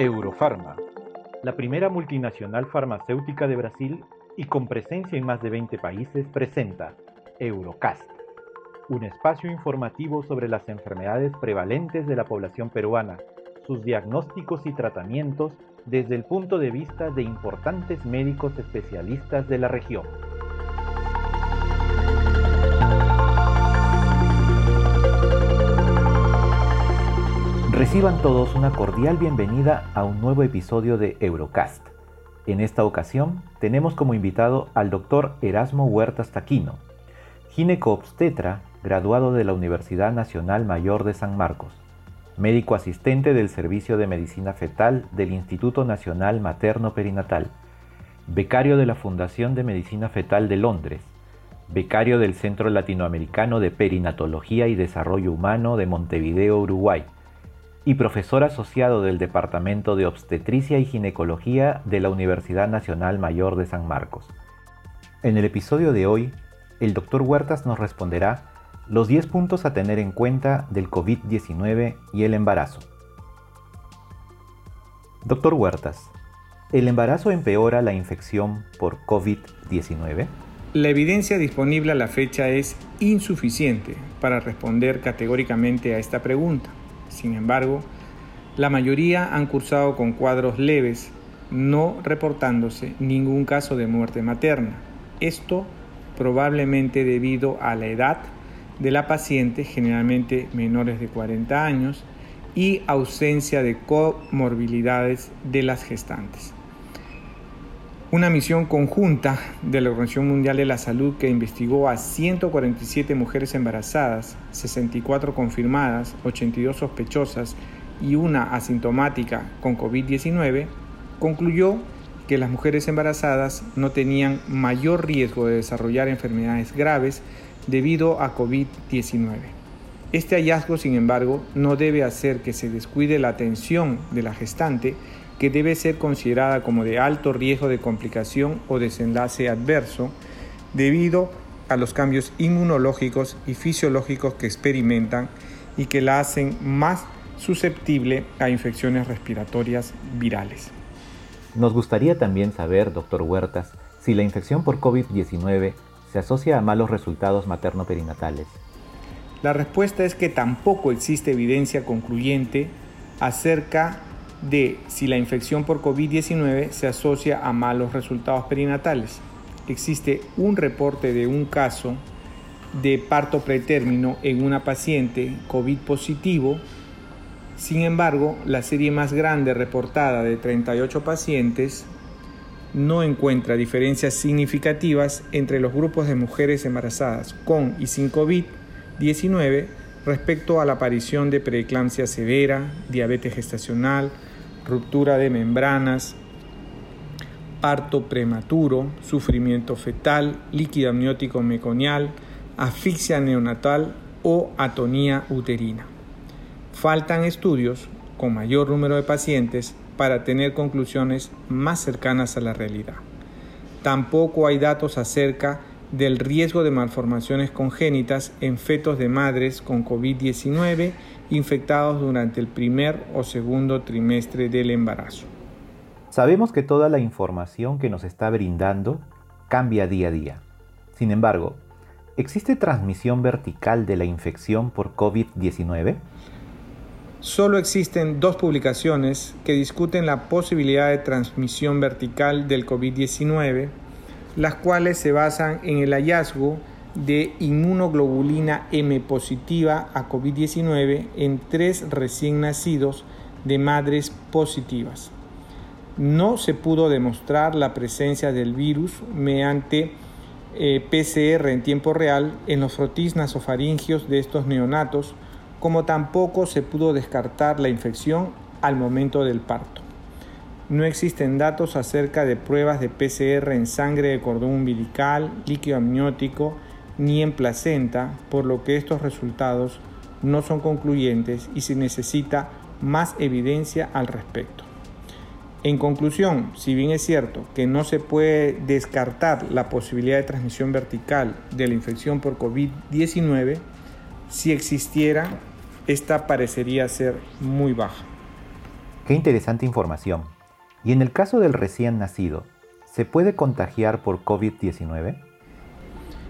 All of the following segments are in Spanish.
Eurofarma, la primera multinacional farmacéutica de Brasil y con presencia en más de 20 países, presenta Eurocast, un espacio informativo sobre las enfermedades prevalentes de la población peruana, sus diagnósticos y tratamientos desde el punto de vista de importantes médicos especialistas de la región. Reciban todos una cordial bienvenida a un nuevo episodio de Eurocast. En esta ocasión tenemos como invitado al doctor Erasmo Huertas Taquino, gineco-obstetra graduado de la Universidad Nacional Mayor de San Marcos, médico asistente del Servicio de Medicina Fetal del Instituto Nacional Materno Perinatal, becario de la Fundación de Medicina Fetal de Londres, becario del Centro Latinoamericano de Perinatología y Desarrollo Humano de Montevideo, Uruguay, y profesor asociado del Departamento de Obstetricia y Ginecología de la Universidad Nacional Mayor de San Marcos. En el episodio de hoy, el doctor Huertas nos responderá los 10 puntos a tener en cuenta del COVID-19 y el embarazo. Doctor Huertas, ¿el embarazo empeora la infección por COVID-19? La evidencia disponible a la fecha es insuficiente para responder categóricamente a esta pregunta. Sin embargo, la mayoría han cursado con cuadros leves, no reportándose ningún caso de muerte materna. Esto probablemente debido a la edad de la paciente, generalmente menores de 40 años, y ausencia de comorbilidades de las gestantes. Una misión conjunta de la Organización Mundial de la Salud que investigó a 147 mujeres embarazadas, 64 confirmadas, 82 sospechosas y una asintomática con COVID-19, concluyó que las mujeres embarazadas no tenían mayor riesgo de desarrollar enfermedades graves debido a COVID-19. Este hallazgo, sin embargo, no debe hacer que se descuide la atención de la gestante que debe ser considerada como de alto riesgo de complicación o desenlace adverso debido a los cambios inmunológicos y fisiológicos que experimentan y que la hacen más susceptible a infecciones respiratorias virales. Nos gustaría también saber, doctor Huertas, si la infección por COVID-19 se asocia a malos resultados materno-perinatales. La respuesta es que tampoco existe evidencia concluyente acerca de si la infección por COVID-19 se asocia a malos resultados perinatales. Existe un reporte de un caso de parto pretérmino en una paciente COVID positivo. Sin embargo, la serie más grande reportada de 38 pacientes no encuentra diferencias significativas entre los grupos de mujeres embarazadas con y sin COVID-19 respecto a la aparición de preeclampsia severa, diabetes gestacional, ruptura de membranas, parto prematuro, sufrimiento fetal, líquido amniótico meconial, asfixia neonatal o atonía uterina. Faltan estudios con mayor número de pacientes para tener conclusiones más cercanas a la realidad. Tampoco hay datos acerca del riesgo de malformaciones congénitas en fetos de madres con COVID-19 infectados durante el primer o segundo trimestre del embarazo. Sabemos que toda la información que nos está brindando cambia día a día. Sin embargo, ¿existe transmisión vertical de la infección por COVID-19? Solo existen dos publicaciones que discuten la posibilidad de transmisión vertical del COVID-19, las cuales se basan en el hallazgo de inmunoglobulina M positiva a COVID-19 en tres recién nacidos de madres positivas. No se pudo demostrar la presencia del virus mediante eh, PCR en tiempo real en los frotis nasofaringios de estos neonatos, como tampoco se pudo descartar la infección al momento del parto. No existen datos acerca de pruebas de PCR en sangre de cordón umbilical, líquido amniótico, ni en placenta, por lo que estos resultados no son concluyentes y se necesita más evidencia al respecto. En conclusión, si bien es cierto que no se puede descartar la posibilidad de transmisión vertical de la infección por COVID-19, si existiera, esta parecería ser muy baja. Qué interesante información. ¿Y en el caso del recién nacido, se puede contagiar por COVID-19?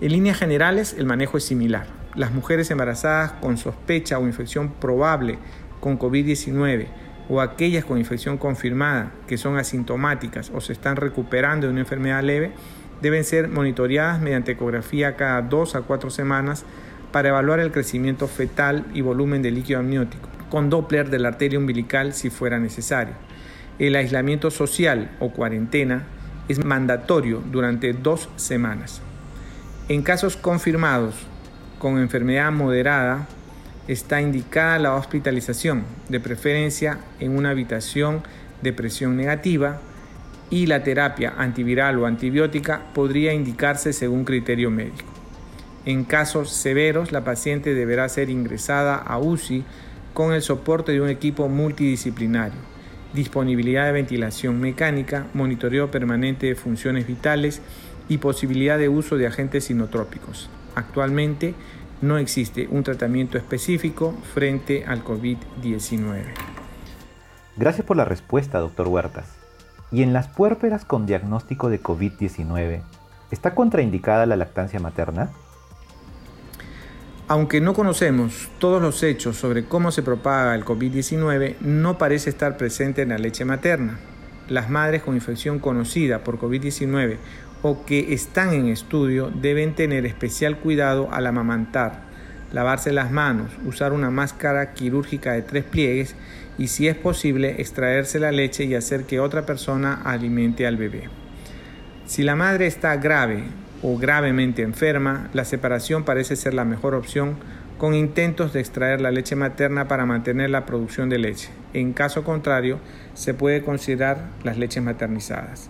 En líneas generales, el manejo es similar. Las mujeres embarazadas con sospecha o infección probable con COVID-19 o aquellas con infección confirmada que son asintomáticas o se están recuperando de una enfermedad leve deben ser monitoreadas mediante ecografía cada dos a cuatro semanas para evaluar el crecimiento fetal y volumen de líquido amniótico, con Doppler de la arteria umbilical si fuera necesario. El aislamiento social o cuarentena es mandatorio durante dos semanas. En casos confirmados con enfermedad moderada, está indicada la hospitalización, de preferencia en una habitación de presión negativa, y la terapia antiviral o antibiótica podría indicarse según criterio médico. En casos severos, la paciente deberá ser ingresada a UCI con el soporte de un equipo multidisciplinario, disponibilidad de ventilación mecánica, monitoreo permanente de funciones vitales y posibilidad de uso de agentes sinotrópicos. Actualmente no existe un tratamiento específico frente al COVID-19. Gracias por la respuesta, doctor Huertas. ¿Y en las puérperas con diagnóstico de COVID-19, está contraindicada la lactancia materna? Aunque no conocemos todos los hechos sobre cómo se propaga el COVID-19, no parece estar presente en la leche materna. Las madres con infección conocida por COVID-19 o que están en estudio deben tener especial cuidado al amamantar, lavarse las manos, usar una máscara quirúrgica de tres pliegues y si es posible extraerse la leche y hacer que otra persona alimente al bebé. Si la madre está grave o gravemente enferma, la separación parece ser la mejor opción con intentos de extraer la leche materna para mantener la producción de leche. En caso contrario, se puede considerar las leches maternizadas.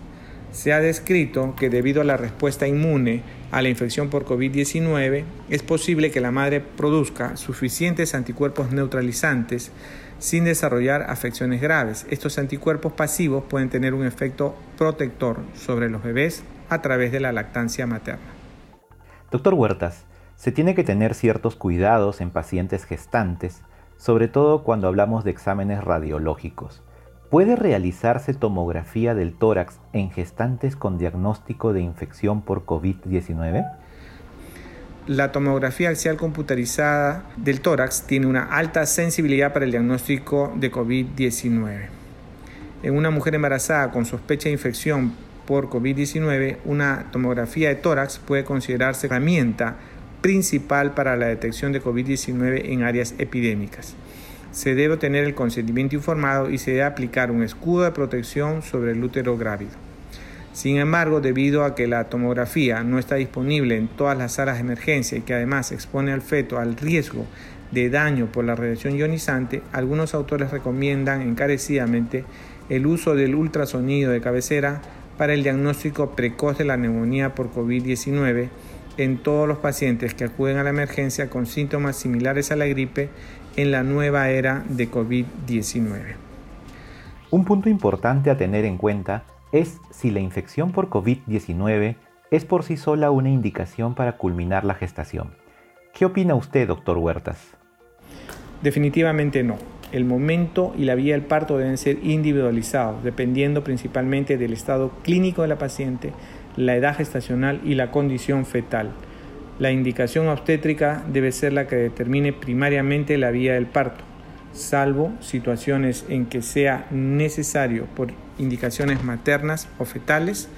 Se ha descrito que debido a la respuesta inmune a la infección por COVID-19, es posible que la madre produzca suficientes anticuerpos neutralizantes sin desarrollar afecciones graves. Estos anticuerpos pasivos pueden tener un efecto protector sobre los bebés a través de la lactancia materna. Doctor Huertas, se tiene que tener ciertos cuidados en pacientes gestantes, sobre todo cuando hablamos de exámenes radiológicos. ¿Puede realizarse tomografía del tórax en gestantes con diagnóstico de infección por COVID-19? La tomografía axial computarizada del tórax tiene una alta sensibilidad para el diagnóstico de COVID-19. En una mujer embarazada con sospecha de infección por COVID-19, una tomografía de tórax puede considerarse herramienta principal para la detección de COVID-19 en áreas epidémicas se debe tener el consentimiento informado y se debe aplicar un escudo de protección sobre el útero grávido. Sin embargo, debido a que la tomografía no está disponible en todas las salas de emergencia y que además expone al feto al riesgo de daño por la radiación ionizante, algunos autores recomiendan encarecidamente el uso del ultrasonido de cabecera para el diagnóstico precoz de la neumonía por COVID-19 en todos los pacientes que acuden a la emergencia con síntomas similares a la gripe en la nueva era de COVID-19. Un punto importante a tener en cuenta es si la infección por COVID-19 es por sí sola una indicación para culminar la gestación. ¿Qué opina usted, doctor Huertas? Definitivamente no. El momento y la vía del parto deben ser individualizados, dependiendo principalmente del estado clínico de la paciente, la edad gestacional y la condición fetal. La indicación obstétrica debe ser la que determine primariamente la vía del parto, salvo situaciones en que sea necesario por indicaciones maternas o fetales.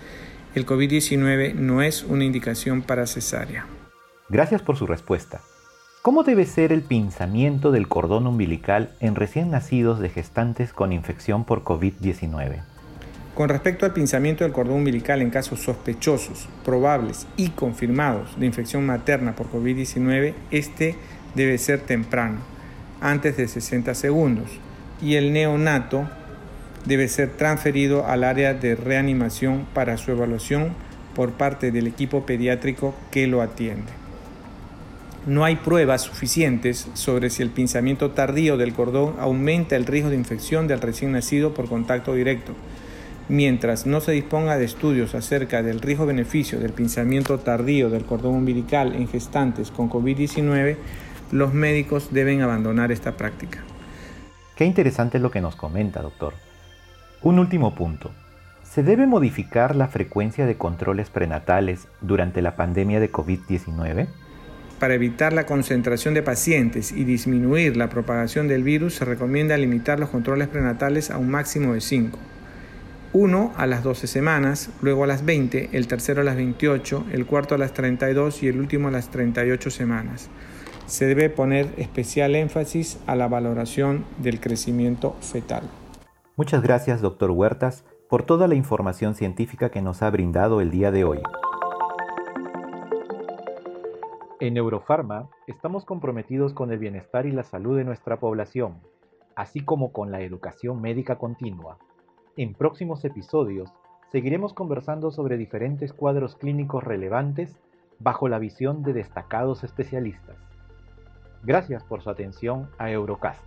El COVID-19 no es una indicación para cesárea. Gracias por su respuesta. ¿Cómo debe ser el pinzamiento del cordón umbilical en recién nacidos de gestantes con infección por COVID-19? Con respecto al pinzamiento del cordón umbilical en casos sospechosos, probables y confirmados de infección materna por COVID-19, este debe ser temprano, antes de 60 segundos, y el neonato debe ser transferido al área de reanimación para su evaluación por parte del equipo pediátrico que lo atiende. No hay pruebas suficientes sobre si el pinzamiento tardío del cordón aumenta el riesgo de infección del recién nacido por contacto directo Mientras no se disponga de estudios acerca del riesgo-beneficio del pinzamiento tardío del cordón umbilical en gestantes con COVID-19, los médicos deben abandonar esta práctica. Qué interesante lo que nos comenta, doctor. Un último punto. ¿Se debe modificar la frecuencia de controles prenatales durante la pandemia de COVID-19? Para evitar la concentración de pacientes y disminuir la propagación del virus, se recomienda limitar los controles prenatales a un máximo de 5. Uno a las 12 semanas, luego a las 20, el tercero a las 28, el cuarto a las 32 y el último a las 38 semanas. Se debe poner especial énfasis a la valoración del crecimiento fetal. Muchas gracias, doctor Huertas, por toda la información científica que nos ha brindado el día de hoy. En Eurofarma estamos comprometidos con el bienestar y la salud de nuestra población, así como con la educación médica continua. En próximos episodios seguiremos conversando sobre diferentes cuadros clínicos relevantes bajo la visión de destacados especialistas. Gracias por su atención a Eurocast.